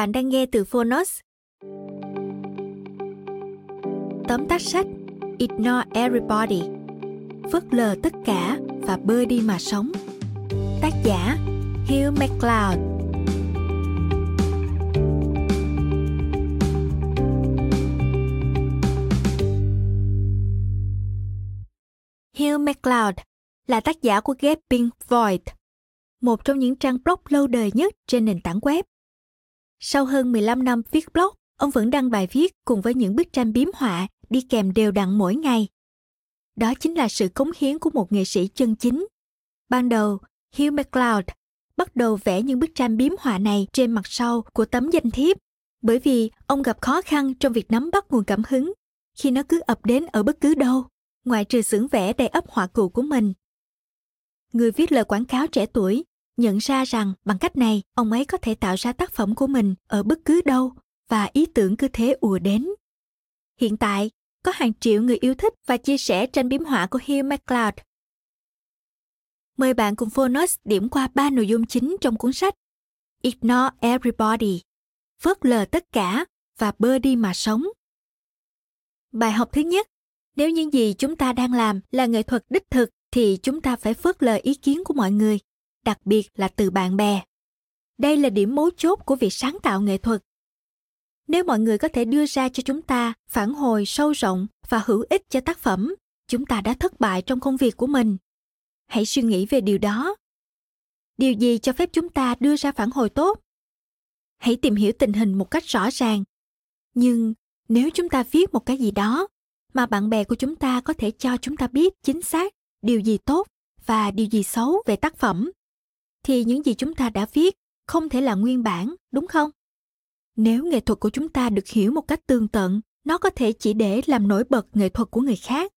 Bạn đang nghe từ Phonos. Tóm tắt sách Ignore Everybody Phớt lờ tất cả và bơi đi mà sống Tác giả Hugh MacLeod Hugh MacLeod là tác giả của Gaping Void, một trong những trang blog lâu đời nhất trên nền tảng web. Sau hơn 15 năm viết blog, ông vẫn đăng bài viết cùng với những bức tranh biếm họa đi kèm đều đặn mỗi ngày. Đó chính là sự cống hiến của một nghệ sĩ chân chính. Ban đầu, Hugh MacLeod bắt đầu vẽ những bức tranh biếm họa này trên mặt sau của tấm danh thiếp bởi vì ông gặp khó khăn trong việc nắm bắt nguồn cảm hứng khi nó cứ ập đến ở bất cứ đâu, ngoại trừ xưởng vẽ đầy ấp họa cụ của mình. Người viết lời quảng cáo trẻ tuổi nhận ra rằng bằng cách này ông ấy có thể tạo ra tác phẩm của mình ở bất cứ đâu và ý tưởng cứ thế ùa đến. Hiện tại, có hàng triệu người yêu thích và chia sẻ tranh biếm họa của Hugh MacLeod. Mời bạn cùng Phonos điểm qua ba nội dung chính trong cuốn sách Ignore Everybody, phớt lờ tất cả và bơ đi mà sống. Bài học thứ nhất, nếu những gì chúng ta đang làm là nghệ thuật đích thực thì chúng ta phải phớt lờ ý kiến của mọi người đặc biệt là từ bạn bè. Đây là điểm mấu chốt của việc sáng tạo nghệ thuật. Nếu mọi người có thể đưa ra cho chúng ta phản hồi sâu rộng và hữu ích cho tác phẩm, chúng ta đã thất bại trong công việc của mình. Hãy suy nghĩ về điều đó. Điều gì cho phép chúng ta đưa ra phản hồi tốt? Hãy tìm hiểu tình hình một cách rõ ràng. Nhưng nếu chúng ta viết một cái gì đó mà bạn bè của chúng ta có thể cho chúng ta biết chính xác điều gì tốt và điều gì xấu về tác phẩm thì những gì chúng ta đã viết không thể là nguyên bản, đúng không? Nếu nghệ thuật của chúng ta được hiểu một cách tương tận, nó có thể chỉ để làm nổi bật nghệ thuật của người khác.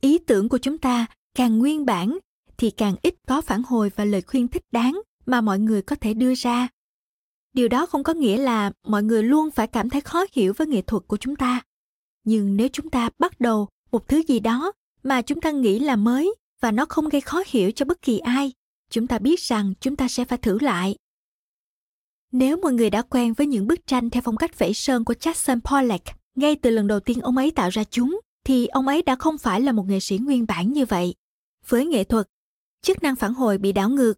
Ý tưởng của chúng ta càng nguyên bản thì càng ít có phản hồi và lời khuyên thích đáng mà mọi người có thể đưa ra. Điều đó không có nghĩa là mọi người luôn phải cảm thấy khó hiểu với nghệ thuật của chúng ta. Nhưng nếu chúng ta bắt đầu một thứ gì đó mà chúng ta nghĩ là mới và nó không gây khó hiểu cho bất kỳ ai chúng ta biết rằng chúng ta sẽ phải thử lại. Nếu mọi người đã quen với những bức tranh theo phong cách vẽ sơn của Jackson Pollock ngay từ lần đầu tiên ông ấy tạo ra chúng, thì ông ấy đã không phải là một nghệ sĩ nguyên bản như vậy. Với nghệ thuật, chức năng phản hồi bị đảo ngược.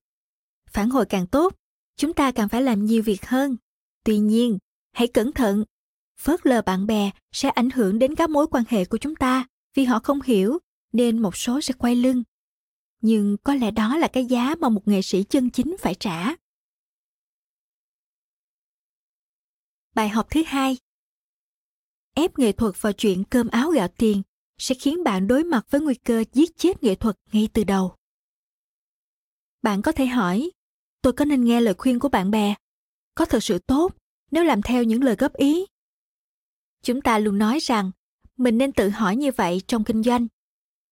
Phản hồi càng tốt, chúng ta càng phải làm nhiều việc hơn. Tuy nhiên, hãy cẩn thận. Phớt lờ bạn bè sẽ ảnh hưởng đến các mối quan hệ của chúng ta vì họ không hiểu nên một số sẽ quay lưng nhưng có lẽ đó là cái giá mà một nghệ sĩ chân chính phải trả. Bài học thứ hai. Ép nghệ thuật vào chuyện cơm áo gạo tiền sẽ khiến bạn đối mặt với nguy cơ giết chết nghệ thuật ngay từ đầu. Bạn có thể hỏi, tôi có nên nghe lời khuyên của bạn bè? Có thật sự tốt nếu làm theo những lời góp ý? Chúng ta luôn nói rằng mình nên tự hỏi như vậy trong kinh doanh.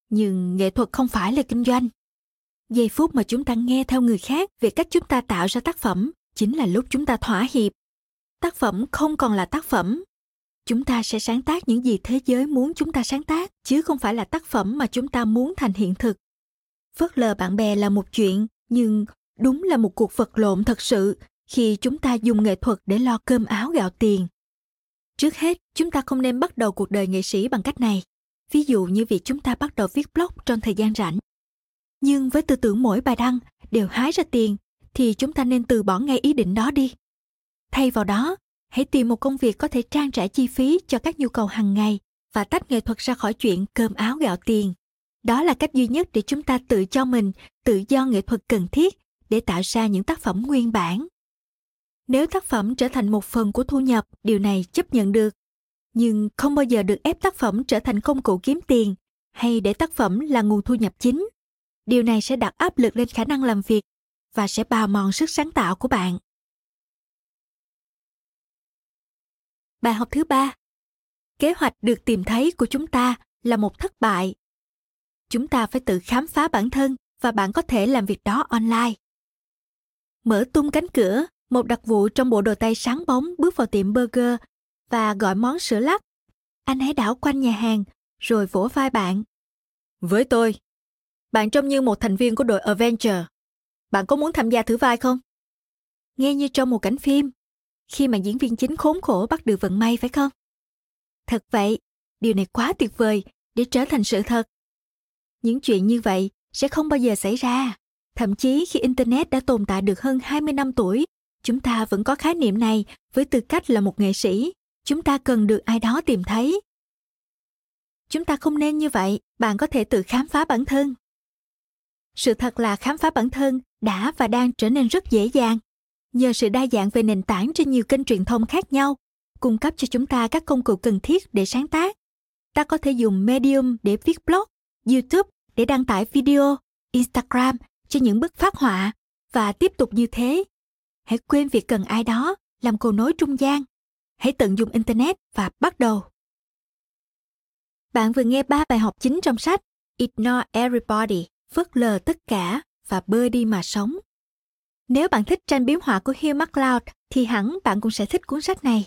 Nhưng nghệ thuật không phải là kinh doanh giây phút mà chúng ta nghe theo người khác về cách chúng ta tạo ra tác phẩm chính là lúc chúng ta thỏa hiệp tác phẩm không còn là tác phẩm chúng ta sẽ sáng tác những gì thế giới muốn chúng ta sáng tác chứ không phải là tác phẩm mà chúng ta muốn thành hiện thực phớt lờ bạn bè là một chuyện nhưng đúng là một cuộc vật lộn thật sự khi chúng ta dùng nghệ thuật để lo cơm áo gạo tiền. Trước hết, chúng ta không nên bắt đầu cuộc đời nghệ sĩ bằng cách này. Ví dụ như việc chúng ta bắt đầu viết blog trong thời gian rảnh. Nhưng với tư tưởng mỗi bài đăng đều hái ra tiền, thì chúng ta nên từ bỏ ngay ý định đó đi. Thay vào đó, hãy tìm một công việc có thể trang trải chi phí cho các nhu cầu hàng ngày và tách nghệ thuật ra khỏi chuyện cơm áo gạo tiền. Đó là cách duy nhất để chúng ta tự cho mình tự do nghệ thuật cần thiết để tạo ra những tác phẩm nguyên bản. Nếu tác phẩm trở thành một phần của thu nhập, điều này chấp nhận được. Nhưng không bao giờ được ép tác phẩm trở thành công cụ kiếm tiền hay để tác phẩm là nguồn thu nhập chính. Điều này sẽ đặt áp lực lên khả năng làm việc và sẽ bào mòn sức sáng tạo của bạn. Bài học thứ ba. Kế hoạch được tìm thấy của chúng ta là một thất bại. Chúng ta phải tự khám phá bản thân và bạn có thể làm việc đó online. Mở tung cánh cửa, một đặc vụ trong bộ đồ tay sáng bóng bước vào tiệm burger và gọi món sữa lắc. Anh hãy đảo quanh nhà hàng, rồi vỗ vai bạn. Với tôi, bạn trông như một thành viên của đội Avenger. Bạn có muốn tham gia thử vai không? Nghe như trong một cảnh phim, khi mà diễn viên chính khốn khổ bắt được vận may phải không? Thật vậy, điều này quá tuyệt vời để trở thành sự thật. Những chuyện như vậy sẽ không bao giờ xảy ra. Thậm chí khi Internet đã tồn tại được hơn 20 năm tuổi, chúng ta vẫn có khái niệm này với tư cách là một nghệ sĩ. Chúng ta cần được ai đó tìm thấy. Chúng ta không nên như vậy, bạn có thể tự khám phá bản thân. Sự thật là khám phá bản thân đã và đang trở nên rất dễ dàng. Nhờ sự đa dạng về nền tảng trên nhiều kênh truyền thông khác nhau, cung cấp cho chúng ta các công cụ cần thiết để sáng tác. Ta có thể dùng medium để viết blog, youtube để đăng tải video, instagram cho những bức phát họa và tiếp tục như thế. Hãy quên việc cần ai đó làm cầu nối trung gian. Hãy tận dụng internet và bắt đầu. Bạn vừa nghe ba bài học chính trong sách ignore everybody phớt lờ tất cả và bơi đi mà sống nếu bạn thích tranh biếm họa của Hugh MacLeod thì hẳn bạn cũng sẽ thích cuốn sách này.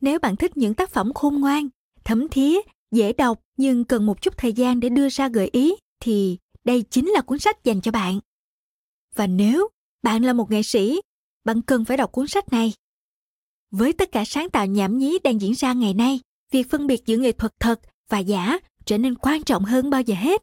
Nếu bạn thích những tác phẩm khôn ngoan, thấm thía, dễ đọc nhưng cần một chút thời gian để đưa ra gợi ý thì đây chính là cuốn sách dành cho bạn. Và nếu bạn là một nghệ sĩ, bạn cần phải đọc cuốn sách này. Với tất cả sáng tạo nhảm nhí đang diễn ra ngày nay, việc phân biệt giữa nghệ thuật thật và giả trở nên quan trọng hơn bao giờ hết.